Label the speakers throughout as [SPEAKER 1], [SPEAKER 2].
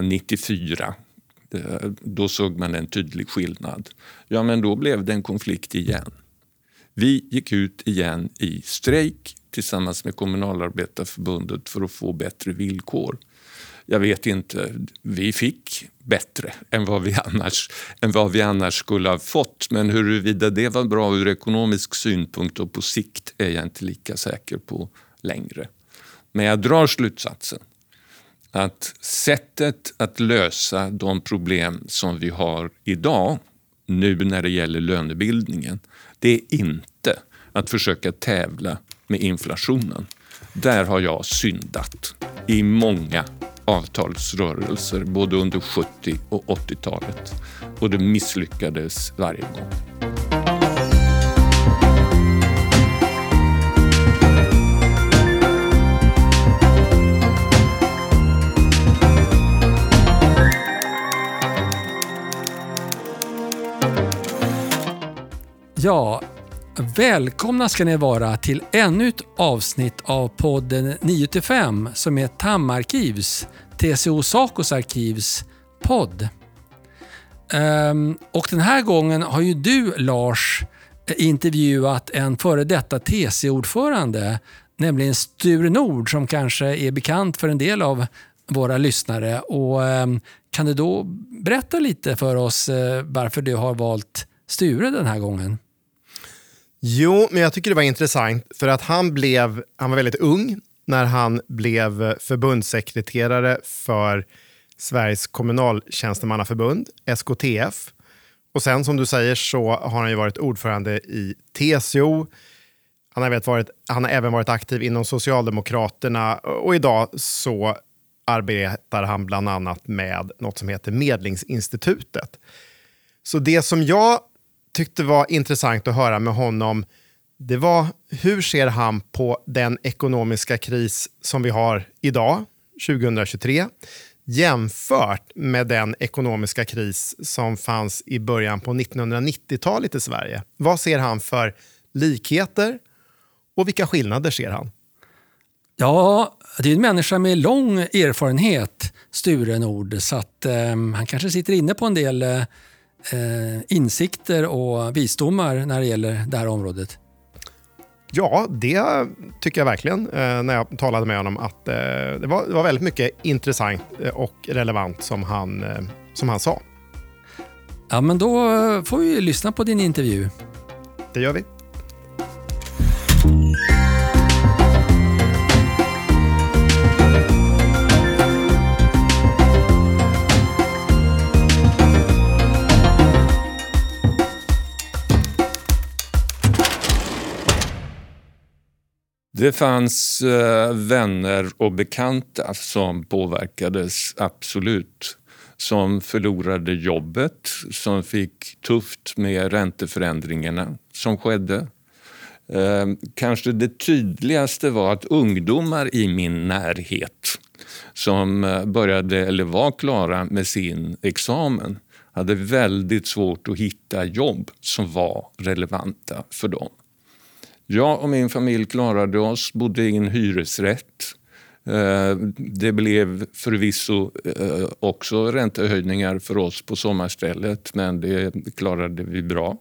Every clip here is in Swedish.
[SPEAKER 1] 94. Eh, då såg man en tydlig skillnad. Ja, men då blev det en konflikt igen. Vi gick ut igen i strejk tillsammans med Kommunalarbetarförbundet för att få bättre villkor. Jag vet inte, vi fick bättre än vad vi annars, än vad vi annars skulle ha fått. Men huruvida det var bra ur ekonomisk synpunkt och på sikt är jag inte lika säker på längre. Men jag drar slutsatsen att sättet att lösa de problem som vi har idag, nu när det gäller lönebildningen, det är inte att försöka tävla med inflationen. Där har jag syndat i många avtalsrörelser både under 70 och 80-talet och det misslyckades varje gång.
[SPEAKER 2] Ja, välkomna ska ni vara till ännu ett avsnitt av podden 9 till 5 som är TAM Arkivs, TCO Sacos arkivs podd. Um, och den här gången har ju du Lars intervjuat en före detta TC-ordförande, nämligen Sture Nord som kanske är bekant för en del av våra lyssnare. Och, um, kan du då berätta lite för oss uh, varför du har valt Sture den här gången?
[SPEAKER 3] Jo, men jag tycker det var intressant för att han, blev, han var väldigt ung när han blev förbundssekreterare för Sveriges kommunaltjänstemannaförbund, SKTF. Och sen som du säger så har han ju varit ordförande i TCO. Han har, varit, han har även varit aktiv inom Socialdemokraterna och idag så arbetar han bland annat med något som heter Medlingsinstitutet. Så det som jag tyckte var intressant att höra med honom, det var hur ser han på den ekonomiska kris som vi har idag, 2023, jämfört med den ekonomiska kris som fanns i början på 1990-talet i Sverige. Vad ser han för likheter och vilka skillnader ser han?
[SPEAKER 2] Ja, det är en människa med lång erfarenhet, Sture Nord, så att, eh, han kanske sitter inne på en del eh, insikter och visdomar när det gäller det här området?
[SPEAKER 3] Ja, det tycker jag verkligen eh, när jag talade med honom. att eh, det, var, det, var, väldigt mycket intressant eh, och relevant som han, eh, som han sa.
[SPEAKER 2] Ja, men då får vi lyssna på din intervju.
[SPEAKER 3] Det gör vi.
[SPEAKER 1] Det fanns eh, vänner och bekanta som påverkades, absolut. Som förlorade jobbet, som fick tufft med ränteförändringarna som skedde. Eh, kanske det tydligaste var att ungdomar i min närhet som eh, började eller var klara med sin examen hade väldigt svårt att hitta jobb som var relevanta för dem. Jag och min familj klarade oss, bodde i en hyresrätt. Eh, det blev förvisso eh, också räntehöjningar för oss på sommarstället men det klarade vi bra.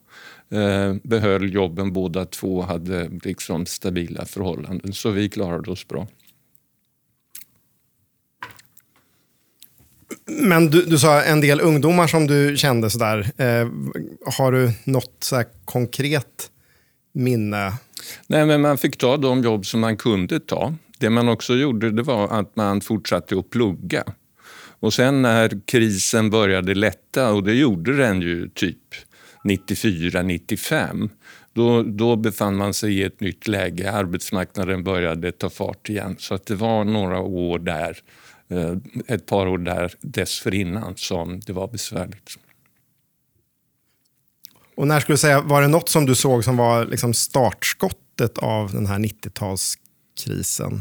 [SPEAKER 1] Eh, behöll jobben båda två, hade liksom stabila förhållanden så vi klarade oss bra.
[SPEAKER 3] Men du, du sa en del ungdomar som du kände sådär. Eh, har du något så konkret minne
[SPEAKER 1] Nej, men man fick ta de jobb som man kunde ta. Det man också gjorde det var att man fortsatte att plugga. Och sen när krisen började lätta, och det gjorde den ju typ 94, 95, då, då befann man sig i ett nytt läge. Arbetsmarknaden började ta fart igen. Så att det var några år där, eh, ett par år där dessförinnan som det var besvärligt.
[SPEAKER 3] Och när skulle du säga, var det något som du såg som var liksom startskottet av den här 90-talskrisen?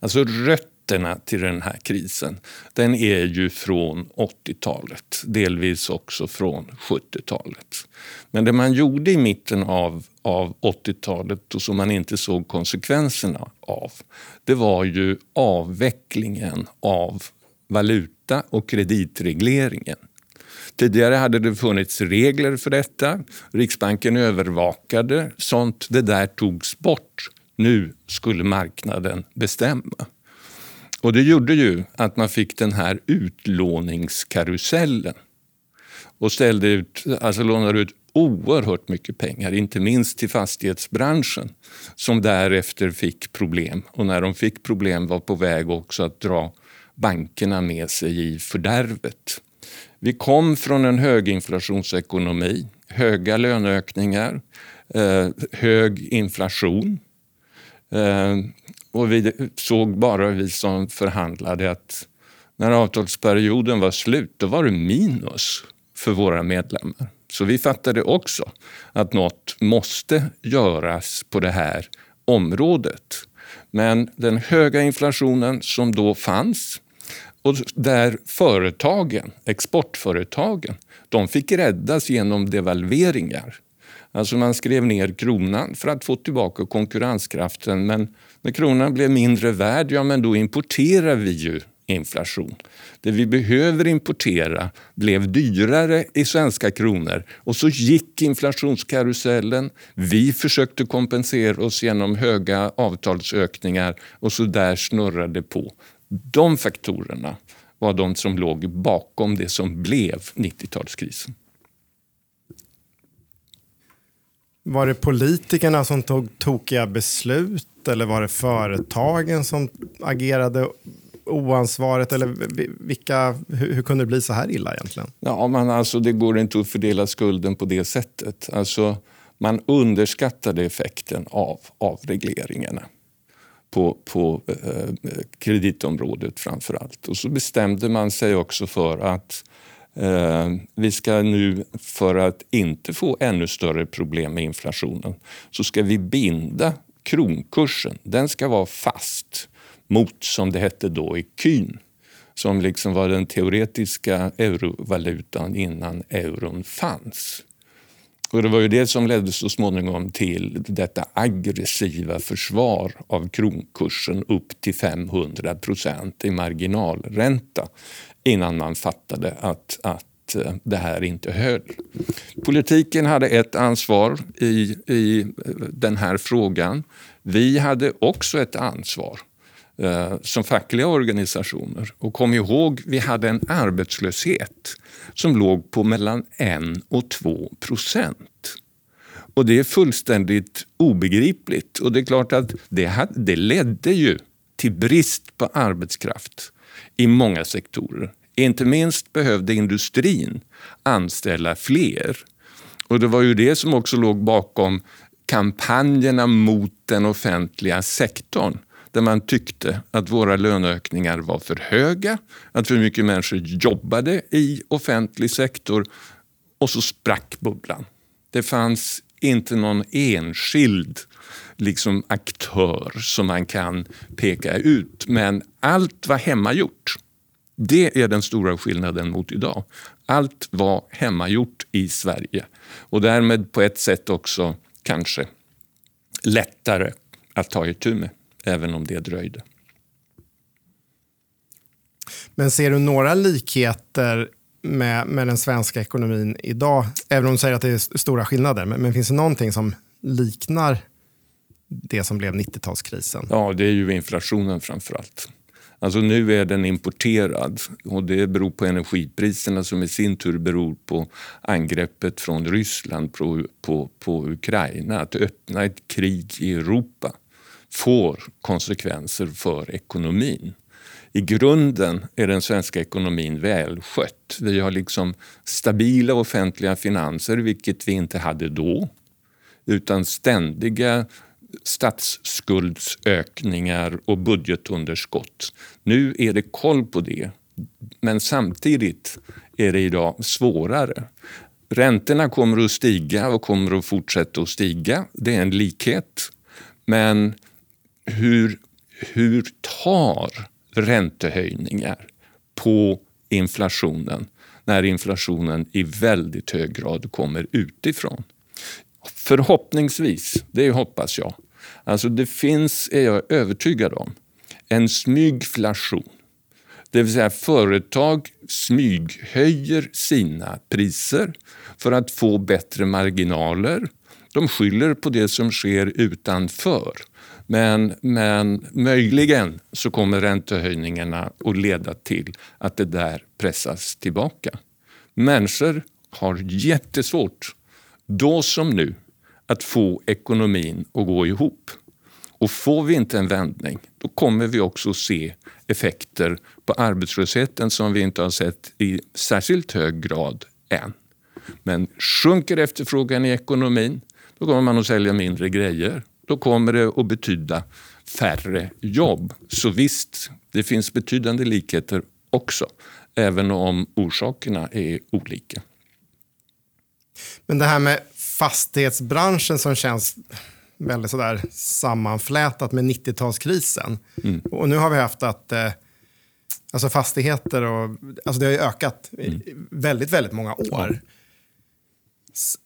[SPEAKER 1] Alltså rötterna till den här krisen, den är ju från 80-talet. Delvis också från 70-talet. Men det man gjorde i mitten av, av 80-talet och som man inte såg konsekvenserna av, det var ju avvecklingen av valuta och kreditregleringen. Tidigare hade det funnits regler för detta. Riksbanken övervakade sånt. Det där togs bort. Nu skulle marknaden bestämma. Och Det gjorde ju att man fick den här utlåningskarusellen och ställde ut, alltså lånade ut oerhört mycket pengar, inte minst till fastighetsbranschen som därefter fick problem. Och när de fick problem var på väg också att dra bankerna med sig i fördärvet. Vi kom från en höginflationsekonomi, höga löneökningar, eh, hög inflation. Eh, och vi såg bara, vi som förhandlade, att när avtalsperioden var slut, då var det minus för våra medlemmar. Så vi fattade också att något måste göras på det här området. Men den höga inflationen som då fanns och där företagen, exportföretagen, de fick räddas genom devalveringar. Alltså man skrev ner kronan för att få tillbaka konkurrenskraften men när kronan blev mindre värd, ja men då importerar vi ju inflation. Det vi behöver importera blev dyrare i svenska kronor och så gick inflationskarusellen. Vi försökte kompensera oss genom höga avtalsökningar och så där snurrade det på. De faktorerna var de som låg bakom det som blev 90-talskrisen.
[SPEAKER 3] Var det politikerna som tog tokiga beslut eller var det företagen som agerade oansvarigt? Eller vilka, hur, hur, kunde det bli så här illa egentligen?
[SPEAKER 1] Ja, men alltså, det går inte att fördela skulden på det sättet. Alltså, man underskattade effekten av avregleringarna på, på eh, kreditområdet framför allt. Och så bestämde man sig också för att eh, vi ska nu, för att inte få ännu större problem med inflationen, så ska vi binda kronkursen. Den ska vara fast mot, som det hette då, ecun som liksom var den teoretiska eurovalutan innan euron fanns. Och det var ju det som ledde så småningom till detta aggressiva försvar av kronkursen upp till 500 procent i marginalränta innan man fattade att, att eh, det här inte höll. Politiken hade ett ansvar i, i eh, den här frågan. Vi hade också ett ansvar Eh, som fackliga organisationer. Och kom ihåg, vi hade en arbetslöshet som låg på mellan 1 och 2 procent. Och det är fullständigt obegripligt. Och det är klart att det, det ledde ju till brist på arbetskraft i många sektorer. Inte minst behövde industrin anställa fler. Och det var ju det som också låg bakom kampanjerna mot den offentliga sektorn där man tyckte att våra löneökningar var för höga, att för mycket människor jobbade i offentlig sektor och så sprack bubblan. Det fanns inte någon enskild liksom, aktör som man kan peka ut, men allt var hemmagjort. Det är den stora skillnaden mot idag. Allt var hemmagjort i Sverige och därmed på ett sätt också kanske lättare att ta itu med även om det dröjde.
[SPEAKER 3] Men ser du några likheter med, med den svenska ekonomin idag? Även om du säger att det är stora skillnader. Men, men finns det någonting som liknar det som blev 90-talskrisen?
[SPEAKER 1] Ja, det är ju inflationen framför allt. Alltså nu är den importerad och det beror på energipriserna som i sin tur beror på angreppet från Ryssland på, på, på Ukraina. Att öppna ett krig i Europa får konsekvenser för ekonomin. I grunden är den svenska ekonomin välskött. Vi har liksom stabila offentliga finanser, vilket vi inte hade då. Utan ständiga statsskuldsökningar och budgetunderskott. Nu är det koll på det, men samtidigt är det idag svårare. Räntorna kommer att stiga och kommer att fortsätta att stiga. Det är en likhet. Men hur, hur tar räntehöjningar på inflationen när inflationen i väldigt hög grad kommer utifrån? Förhoppningsvis, det hoppas jag. Alltså det finns, är jag övertygad om, en smygflation Det vill säga företag smyghöjer sina priser för att få bättre marginaler. De skyller på det som sker utanför. Men, men möjligen så kommer räntehöjningarna att leda till att det där pressas tillbaka. Människor har jättesvårt, då som nu, att få ekonomin att gå ihop. Och får vi inte en vändning, då kommer vi också att se effekter på arbetslösheten som vi inte har sett i särskilt hög grad än. Men sjunker efterfrågan i ekonomin, då kommer man att sälja mindre grejer. Då kommer det att betyda färre jobb. Så visst, det finns betydande likheter också, även om orsakerna är olika.
[SPEAKER 3] Men det här med fastighetsbranschen som känns väldigt sådär sammanflätat med 90-talskrisen. Mm. Och nu har vi haft att eh, alltså fastigheter och, alltså det har ju ökat mm. väldigt, väldigt många år. S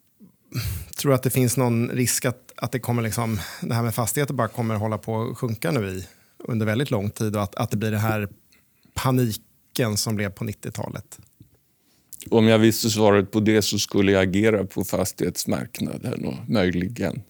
[SPEAKER 3] tror du att det finns någon risk att, att det, kommer liksom, det här med fastigheter bara kommer hålla på att sjunka nu i, under väldigt lång tid och att, att det blir den här paniken som blev på 90-talet?
[SPEAKER 1] Om jag visste svaret på det så skulle jag agera på fastighetsmarknaden och möjligen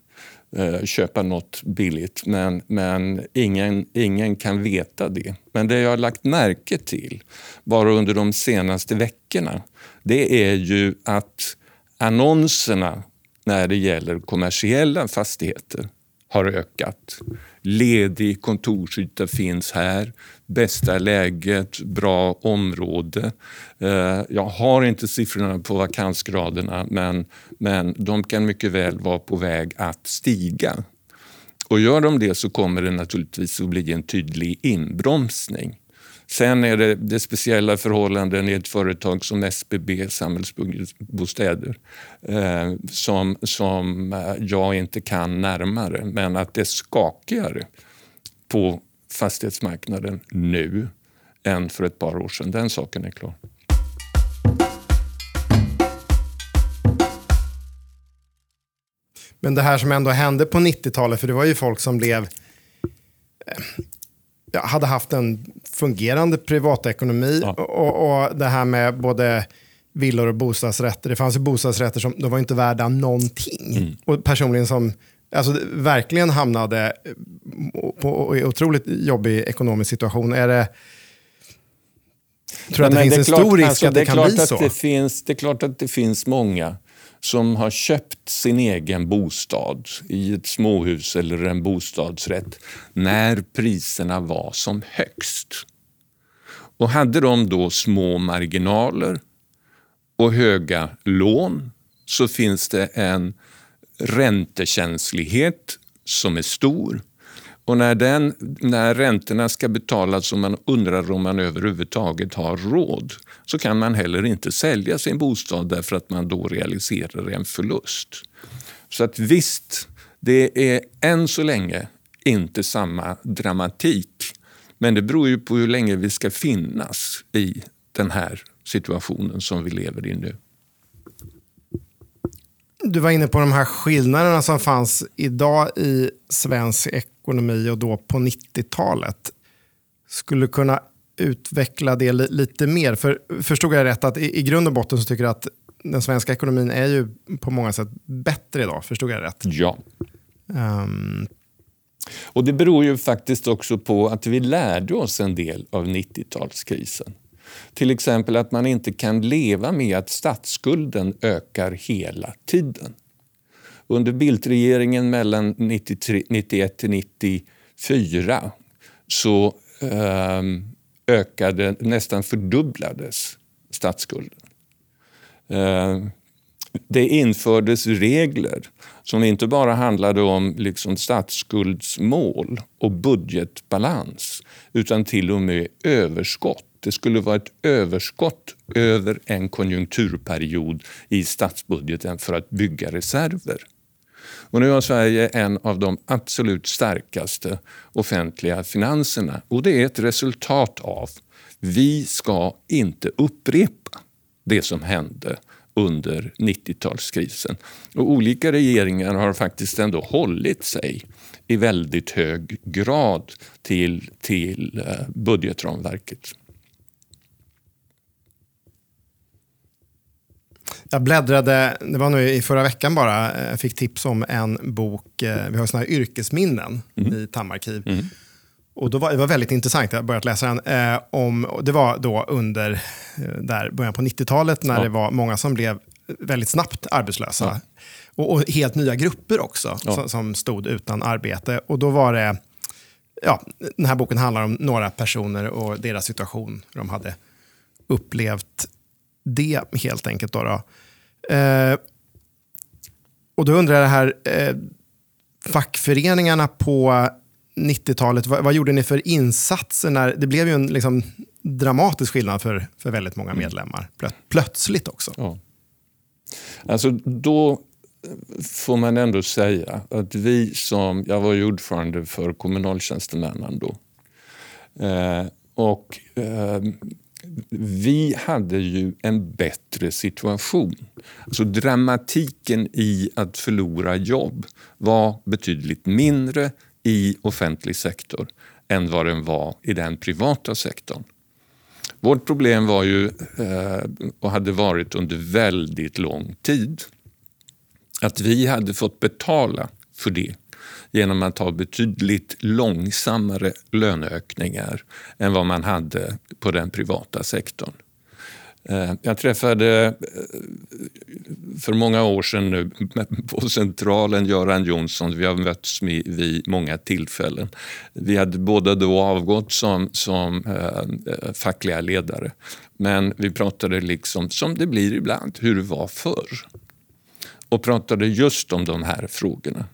[SPEAKER 1] eh, köpa något billigt. Men, men ingen, ingen kan veta det. Men det jag har lagt märke till bara under de senaste veckorna det är ju att annonserna när det gäller kommersiella fastigheter har ökat. Ledig kontorsyta finns här, bästa läget, bra område. Eh, jag har inte siffrorna på vakansgraderna men, men de kan mycket väl vara på väg att stiga. Och gör de det så kommer det naturligtvis att bli en tydlig inbromsning. Sen är det, det speciella förhållanden i ett företag som SBB Samhällsbostäder eh, som, som eh, jag inte kan närmare. Men att det är skakigare på fastighetsmarknaden nu än för ett par år sedan. Den saken är klar.
[SPEAKER 3] Men det här som ändå hände på 90-talet, för det var ju folk som blev eh, eh, hade haft en fungerande privatekonomi ja. och, och det här med både villor och bostadsrätter. Det fanns ju bostadsrätter som de var inte värda någonting. Mm. Och personligen som alltså, verkligen hamnade på en otroligt jobbig ekonomisk situation. Är det, tror du att det finns det en klart, stor risk alltså, att det, det kan bli så?
[SPEAKER 1] Det, finns, det är klart att det finns många som har köpt sin egen bostad i ett småhus eller en bostadsrätt när priserna var som högst. Och hade de då små marginaler och höga lån så finns det en räntekänslighet som är stor och när, den, när räntorna ska betalas och man undrar om man överhuvudtaget har råd så kan man heller inte sälja sin bostad därför att man då realiserar en förlust. Så att visst, det är än så länge inte samma dramatik. Men det beror ju på hur länge vi ska finnas i den här situationen som vi lever i nu.
[SPEAKER 3] Du var inne på de här skillnaderna som fanns idag i svensk ekonomi och då på 90-talet. Skulle kunna utveckla det lite mer? För Förstod jag rätt att i, i grund och botten så tycker du att den svenska ekonomin är ju på många sätt bättre idag? Förstod jag rätt?
[SPEAKER 1] Ja. Um... Och Det beror ju faktiskt också på att vi lärde oss en del av 90-talskrisen. Till exempel att man inte kan leva med att statsskulden ökar hela tiden. Under Bildtregeringen mellan 1991 till 94 så eh, ökade, nästan fördubblades statsskulden. Eh, det infördes regler som inte bara handlade om liksom statsskuldsmål och budgetbalans utan till och med överskott. Det skulle vara ett överskott över en konjunkturperiod i statsbudgeten för att bygga reserver. Och nu har Sverige en av de absolut starkaste offentliga finanserna och det är ett resultat av vi ska inte upprepa det som hände under 90-talskrisen. Och olika regeringar har faktiskt ändå hållit sig i väldigt hög grad till, till eh, budgetramverket.
[SPEAKER 3] Jag bläddrade, det var nu i förra veckan bara, jag eh, fick tips om en bok, eh, vi har såna här yrkesminnen mm. i Tamarkiv. Mm. Och då var, det var väldigt intressant, jag har börjat läsa den. Eh, om, det var då under eh, där, början på 90-talet när ja. det var många som blev väldigt snabbt arbetslösa. Ja. Och, och, helt nya grupper också ja. som, som, stod utan arbete. Och då var det, ja, den här boken handlar om några personer och deras situation. De hade upplevt det helt enkelt. Då, då. Eh, och då undrar jag här, eh, fackföreningarna på 90-talet, vad, vad, gjorde ni för insatser? När, det blev ju en liksom, dramatisk skillnad för, för väldigt många mm. medlemmar. Plö, plötsligt också. Ja.
[SPEAKER 1] Alltså då får man ändå säga att vi som, jag var ju ordförande för kommunaltjänstemännen då. Eh, och eh, vi hade ju en bättre situation. Alltså dramatiken i att förlora jobb var betydligt mindre i offentlig sektor än vad den var i den privata sektorn. Vårt problem var ju, eh, och hade varit under väldigt lång tid, att vi hade fått betala för det genom att ha betydligt långsammare löneökningar än vad man hade på den privata sektorn. Eh, jag träffade eh, för många år sedan nu på Centralen Göran Jonsson. Vi har mötts vid många tillfällen. Vi hade båda då avgått som, som äh, fackliga ledare. Men vi pratade liksom, som det blir ibland, hur det var förr. Och pratade just om de här frågorna.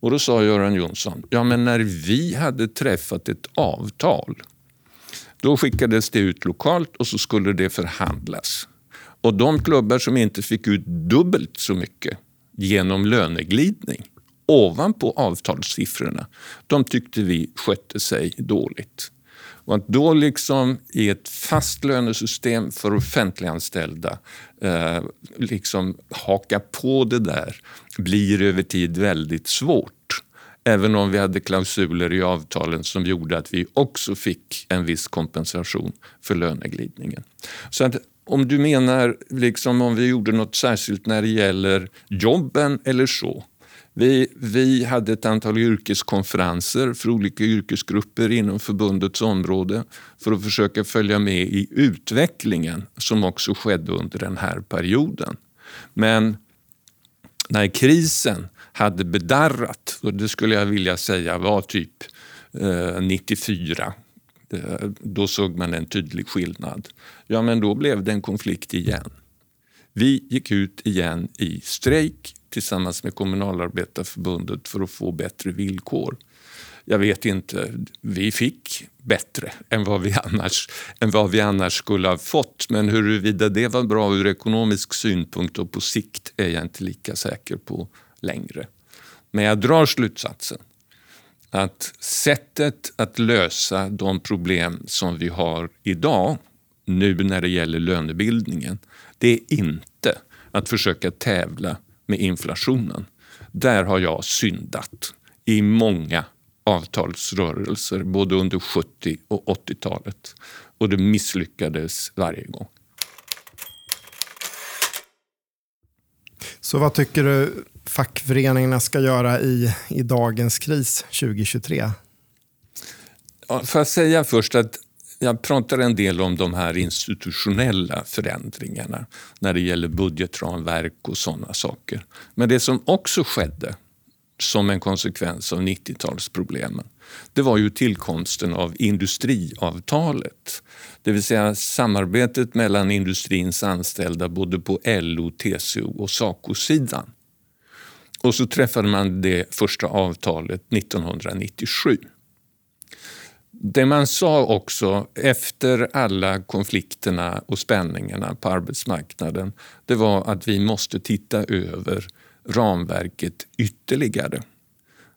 [SPEAKER 1] Och då sa Göran Jonsson, ja men när vi hade träffat ett avtal då skickades det ut lokalt och så skulle det förhandlas. Och de klubbar som inte fick ut dubbelt så mycket genom löneglidning ovanpå avtalssiffrorna, de tyckte vi skötte sig dåligt. Och att då liksom i ett fast lönesystem för offentliganställda eh, liksom haka på det där blir över tid väldigt svårt. Även om vi hade klausuler i avtalen som gjorde att vi också fick en viss kompensation för löneglidningen. Så att om du menar liksom om vi gjorde något särskilt när det gäller jobben eller så. Vi, vi hade ett antal yrkeskonferenser för olika yrkesgrupper inom förbundets område för att försöka följa med i utvecklingen som också skedde under den här perioden. Men när krisen hade bedarrat, och det skulle jag vilja säga var typ eh, 94. Eh, då såg man en tydlig skillnad. Ja, men då blev det en konflikt igen. Vi gick ut igen i strejk tillsammans med Kommunalarbetarförbundet för att få bättre villkor. Jag vet inte, vi fick bättre än vad vi annars, än vad vi annars skulle ha fått. Men huruvida det var bra ur ekonomisk synpunkt och på sikt är jag inte lika säker på längre. Men jag drar slutsatsen att sättet att lösa de problem som vi har idag, nu när det gäller lönebildningen, det är inte att försöka tävla med inflationen. Där har jag syndat i många avtalsrörelser, både under 70 och 80-talet. Och det misslyckades varje gång.
[SPEAKER 3] Så vad tycker du fackföreningarna ska göra i, i dagens kris 2023?
[SPEAKER 1] Ja, får jag säga först att jag pratar en del om de här institutionella förändringarna när det gäller budgetramverk och sådana saker. Men det som också skedde som en konsekvens av 90-talsproblemen det var ju tillkomsten av industriavtalet. Det vill säga samarbetet mellan industrins anställda både på LO, TCO och SACO-sidan. Och så träffade man det första avtalet 1997. Det man sa också efter alla konflikterna och spänningarna på arbetsmarknaden det var att vi måste titta över ramverket ytterligare.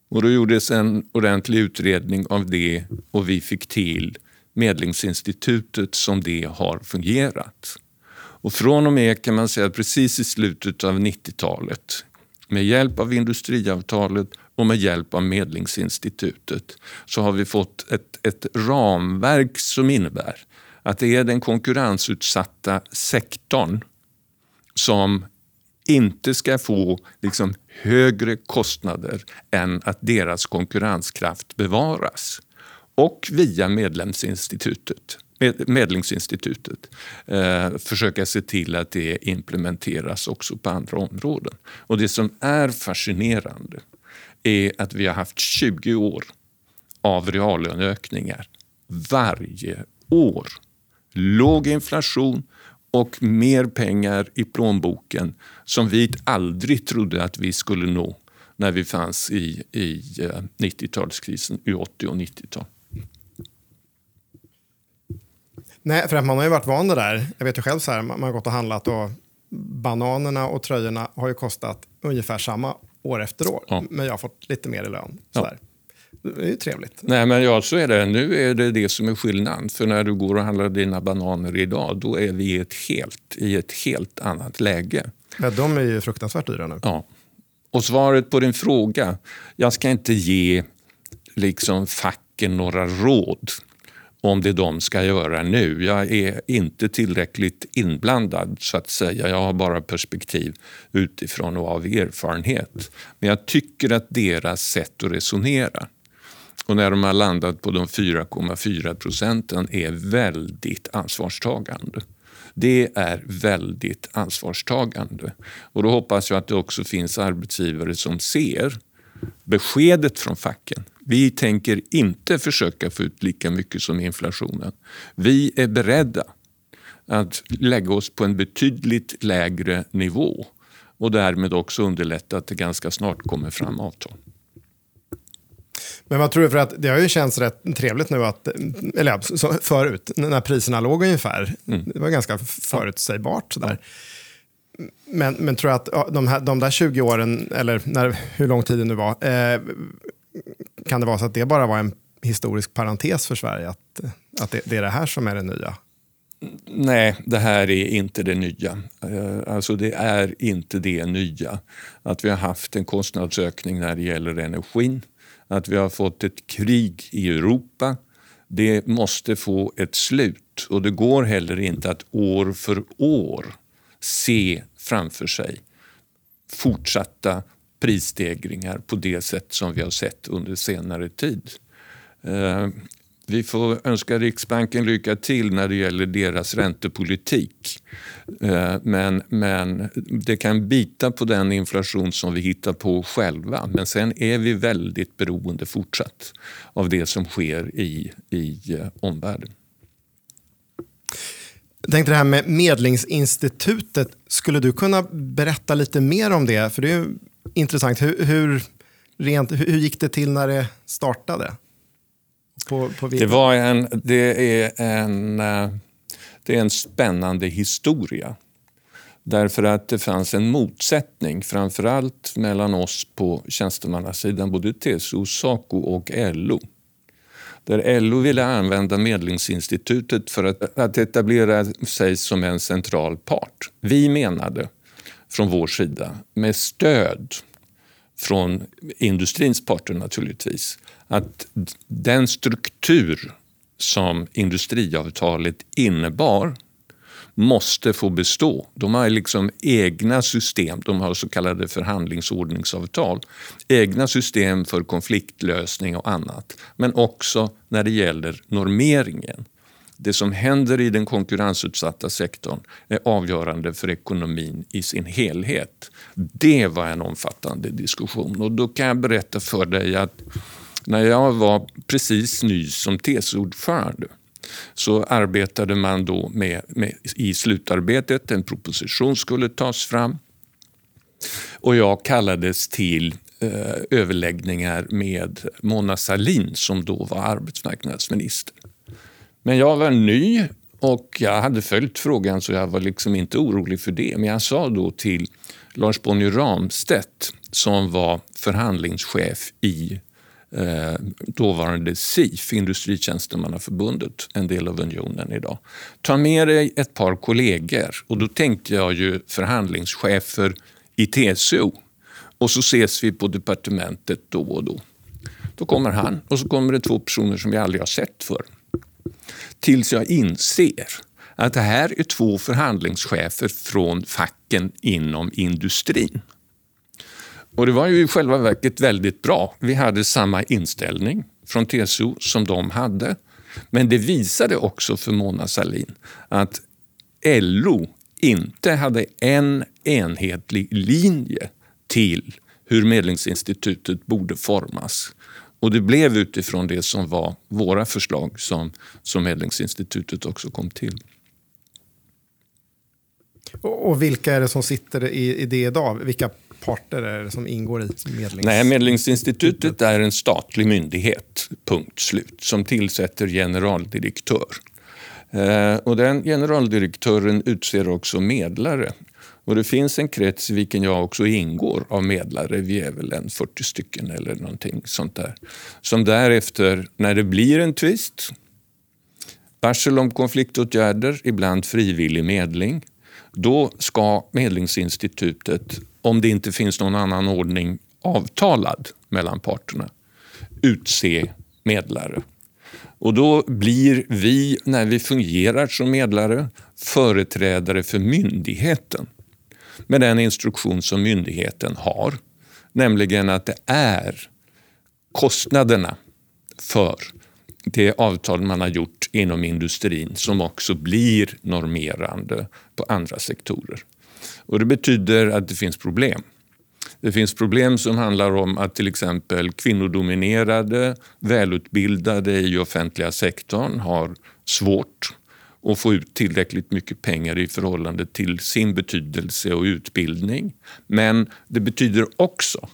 [SPEAKER 1] Och då gjordes en ordentlig utredning av det och vi fick till Medlingsinstitutet som det har fungerat. Och från och med kan man säga precis i slutet av 90-talet med hjälp av industriavtalet och med hjälp av Medlingsinstitutet så har vi fått ett, ett ramverk som innebär att det är den konkurrensutsatta sektorn som inte ska få liksom högre kostnader än att deras konkurrenskraft bevaras. Och via medlemsinstitutet, Medlingsinstitutet eh, försöka se till att det implementeras också på andra områden. Och Det som är fascinerande är att vi har haft 20 år av reallöneökningar varje år. Låg inflation och mer pengar i plånboken som vi aldrig trodde att vi skulle nå när vi fanns i, i eh, 90-talskrisen, i 80 och 90-tal.
[SPEAKER 3] Nej, för att man har ju varit van det där. Jag vet ju själv så här, man har gått och handlat och bananerna och tröjorna har ju kostat ungefär samma år efter år. Ja. Men jag har fått lite mer i lön. Så ja. Det är ju trevligt.
[SPEAKER 1] Nej, men ja, så är det. Nu är det det som är skillnaden. För när du går och handlar dina bananer idag, då är vi i ett helt, i ett helt annat läge.
[SPEAKER 3] Ja, de är ju fruktansvärt dyra nu.
[SPEAKER 1] Ja. Och svaret på din fråga, jag ska inte ge liksom facken några råd om det de ska göra nu. Jag är inte tillräckligt inblandad så att säga. Jag har bara perspektiv utifrån och av erfarenhet. Men jag tycker att deras sätt att resonera och när de har landat på de 4,4 procenten är väldigt ansvarstagande. Det är väldigt ansvarstagande. Och då hoppas jag att det också finns arbetsgivare som ser beskedet från facken. Vi tänker inte försöka få ut lika mycket som inflationen. Vi är beredda att lägga oss på en betydligt lägre nivå och därmed också underlätta att det ganska snart kommer fram avtal.
[SPEAKER 3] Men vad tror du, för att det har ju känts rätt trevligt nu att, eller förut, när priserna låg ungefär. Mm. Det var ganska förutsägbart sådär. Men, men tror du att de, här, de där 20 åren, eller när, hur lång tid det nu var, eh, kan det vara så att det bara var en historisk parentes för Sverige? Att, att det, det är det här som är det nya?
[SPEAKER 1] Nej, det här är inte det nya. Eh, alltså det är inte det nya. Att vi har haft en kostnadsökning när det gäller energin att vi har fått ett krig i Europa. Det måste få ett slut och det går heller inte att år för år se framför sig fortsatta prisstegringar på det sätt som vi har sett under senare tid. Eh, vi får önska Riksbanken lycka till när det gäller deras räntepolitik. Eh, men, men det kan bita på den inflation som vi hittar på själva. Men sen är vi väldigt beroende fortsatt av det som sker i, i eh, omvärlden.
[SPEAKER 3] Jag tänkte det här med Medlingsinstitutet. Skulle du kunna berätta lite mer om det? För det är intressant. Hur, hur, rent, hur gick det till när det startade?
[SPEAKER 1] På, på det, var en, det, är en, eh, det är en spännande historia. Därför att det fanns en motsättning, framförallt mellan oss på tjänstemannasidan, både TCO, Saco och LO. Där LO ville använda Medlingsinstitutet för att, att etablera sig som en central part. Vi menade från vår sida, med stöd från industrins parter naturligtvis, att den struktur som industriavtalet innebar måste få bestå. De har liksom egna system, de har så kallade förhandlingsordningsavtal. Egna system för konfliktlösning och annat. Men också när det gäller normeringen. Det som händer i den konkurrensutsatta sektorn är avgörande för ekonomin i sin helhet. Det var en omfattande diskussion och då kan jag berätta för dig att när jag var precis ny som TCO-ordförande så arbetade man då med, med, i slutarbetet, en proposition skulle tas fram och jag kallades till eh, överläggningar med Mona Sahlin som då var arbetsmarknadsminister. Men jag var ny och jag hade följt frågan så jag var liksom inte orolig för det. Men jag sa då till Lars Bonnier Ramstedt som var förhandlingschef i eh, dåvarande SIF, Industritjänstemannaförbundet, en del av unionen idag. Ta med dig ett par kollegor och då tänkte jag ju förhandlingschefer i TCO och så ses vi på departementet då och då. Då kommer han och så kommer det två personer som jag aldrig har sett förr. Tills jag inser att det här är två förhandlingschefer från facken inom industrin. Och det var ju i själva verket väldigt bra. Vi hade samma inställning från TCO som de hade. Men det visade också för Mona Sahlin att LO inte hade en enhetlig linje till hur Medlingsinstitutet borde formas. Och det blev utifrån det som var våra förslag som, som Medlingsinstitutet också kom till.
[SPEAKER 3] Och, och vilka är det som sitter i, i det idag? Vilka parter är det som ingår i medlings...
[SPEAKER 1] Nej, Medlingsinstitutet är en statlig myndighet, punkt slut, som tillsätter generaldirektör. Eh, och den generaldirektören utser också medlare. Och det finns en krets i vilken jag också ingår av medlare. Vi är väl en 40 stycken eller någonting sånt där. Som därefter, när det blir en tvist, varsel om konfliktåtgärder, ibland frivillig medling, då ska Medlingsinstitutet, om det inte finns någon annan ordning avtalad mellan parterna, utse medlare. Och då blir vi, när vi fungerar som medlare, företrädare för myndigheten med den instruktion som myndigheten har. Nämligen att det är kostnaderna för det avtal man har gjort inom industrin som också blir normerande på andra sektorer. Och Det betyder att det finns problem. Det finns problem som handlar om att till exempel kvinnodominerade, välutbildade i offentliga sektorn har svårt och få ut tillräckligt mycket pengar i förhållande till sin betydelse och utbildning. Men det betyder också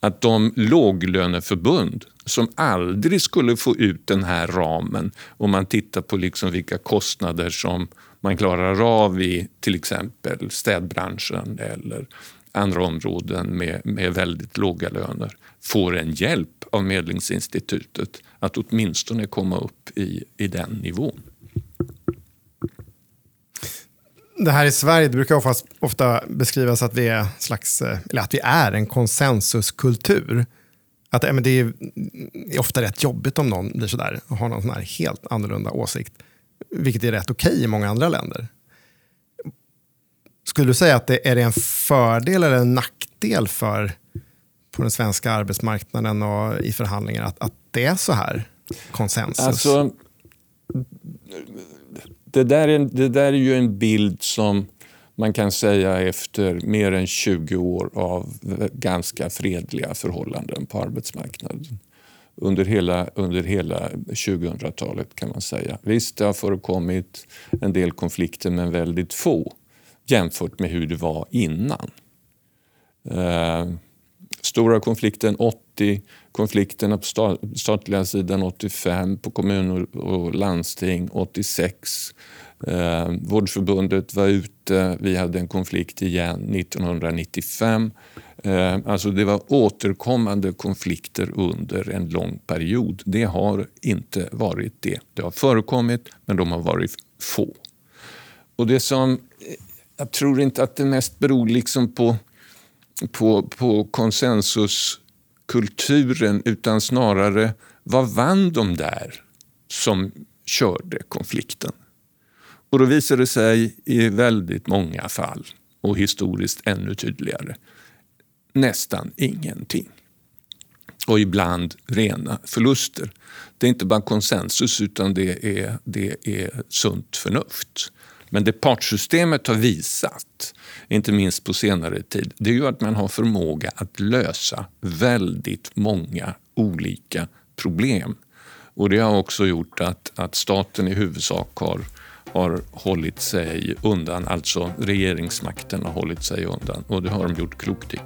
[SPEAKER 1] att de låglöneförbund som aldrig skulle få ut den här ramen om man tittar på liksom vilka kostnader som man klarar av i till exempel städbranschen eller andra områden med, med väldigt låga löner får en hjälp av Medlingsinstitutet att åtminstone komma upp i, i den nivån.
[SPEAKER 3] Det här i Sverige det brukar ofta, ofta beskrivas att vi, är slags, eh, eller att vi är en konsensuskultur. Att eh, men det är, är mm, ofta rätt jobbigt om någon blir sådär och har någon sån här helt annorlunda åsikt. Vilket är rätt okej okay i många andra länder. Skulle du säga att det är det en fördel eller en nackdel för på den svenska arbetsmarknaden och i förhandlingar att, att det är så här konsensus?
[SPEAKER 1] Alltså, det, där är, det där är ju en bild som man kan säga efter mer än 20 år av ganska fredliga förhållanden på arbetsmarknaden. Under hela, under hela 2000-talet kan man säga. Visst, det har förekommit en del konflikter men väldigt få jämfört med hur det var innan. Eh, stora konflikten 80, konflikterna på statliga sidan 85, på kommuner och landsting 86. Eh, Vårdförbundet var ute, vi hade en konflikt igen 1995. Eh, alltså det var återkommande konflikter under en lång period. Det har inte varit det. Det har förekommit, men de har varit få. Och det som eh, jag tror inte att det mest beror liksom på, på, på kulturen utan snarare vad vann de där som körde konflikten? Och då visar det sig i väldigt många fall, och historiskt ännu tydligare, nästan ingenting. Och ibland rena förluster. Det är inte bara konsensus utan det är, det är sunt förnuft. Men det partsystemet har visat, inte minst på senare tid, det är ju att man har förmåga att lösa väldigt många olika problem. Och det har också gjort att, att staten i huvudsak har, har hållit sig undan, alltså regeringsmakten har hållit sig undan och det har de gjort klokt i.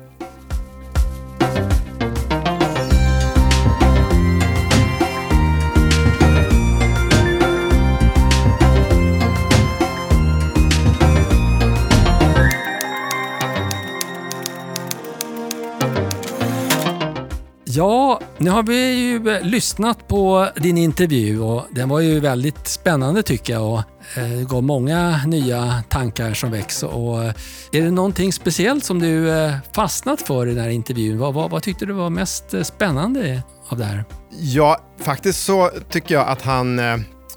[SPEAKER 2] Ja, nu har vi ju eh, lyssnat på din intervju och den var ju väldigt spännande tycker jag och eh, gav många nya tankar som väcks. Och eh, är det någonting speciellt som du eh, fastnat för i den här intervjun? Vad, vad, vad tyckte du var mest eh, spännande av det här?
[SPEAKER 3] Ja, faktiskt så tycker jag att han,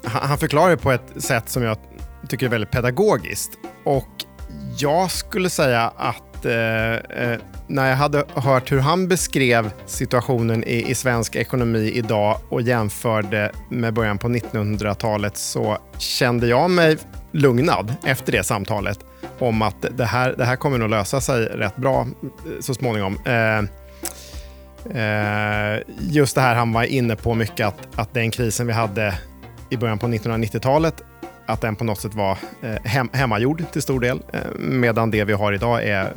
[SPEAKER 3] han förklarar på ett sätt som jag tycker är väldigt pedagogiskt. Och jag skulle säga att eh, eh, när jag hade hört hur han beskrev situationen i, i svensk ekonomi idag och jämförde med början på 1900-talet så kände jag mig lugnad efter det samtalet om att det här, det här kommer nog lösa sig rätt bra eh, så småningom. Eh, eh, just det här han var inne på mycket, att, att den krisen vi hade i början på 1990-talet, att den på något sätt var eh, hem, hemmagjord till stor del, eh, medan det vi har idag är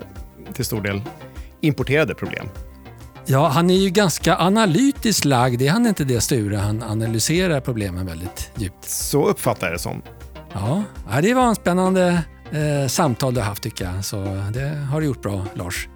[SPEAKER 3] till stor del importerade problem.
[SPEAKER 2] Ja, han är ju ganska analytiskt lagd, är han inte det Sture? Han analyserar problemen väldigt djupt.
[SPEAKER 3] Så uppfattar jag det som.
[SPEAKER 2] Ja, det var en spännande eh, samtal du har haft tycker jag. Så det har du gjort bra, Lars.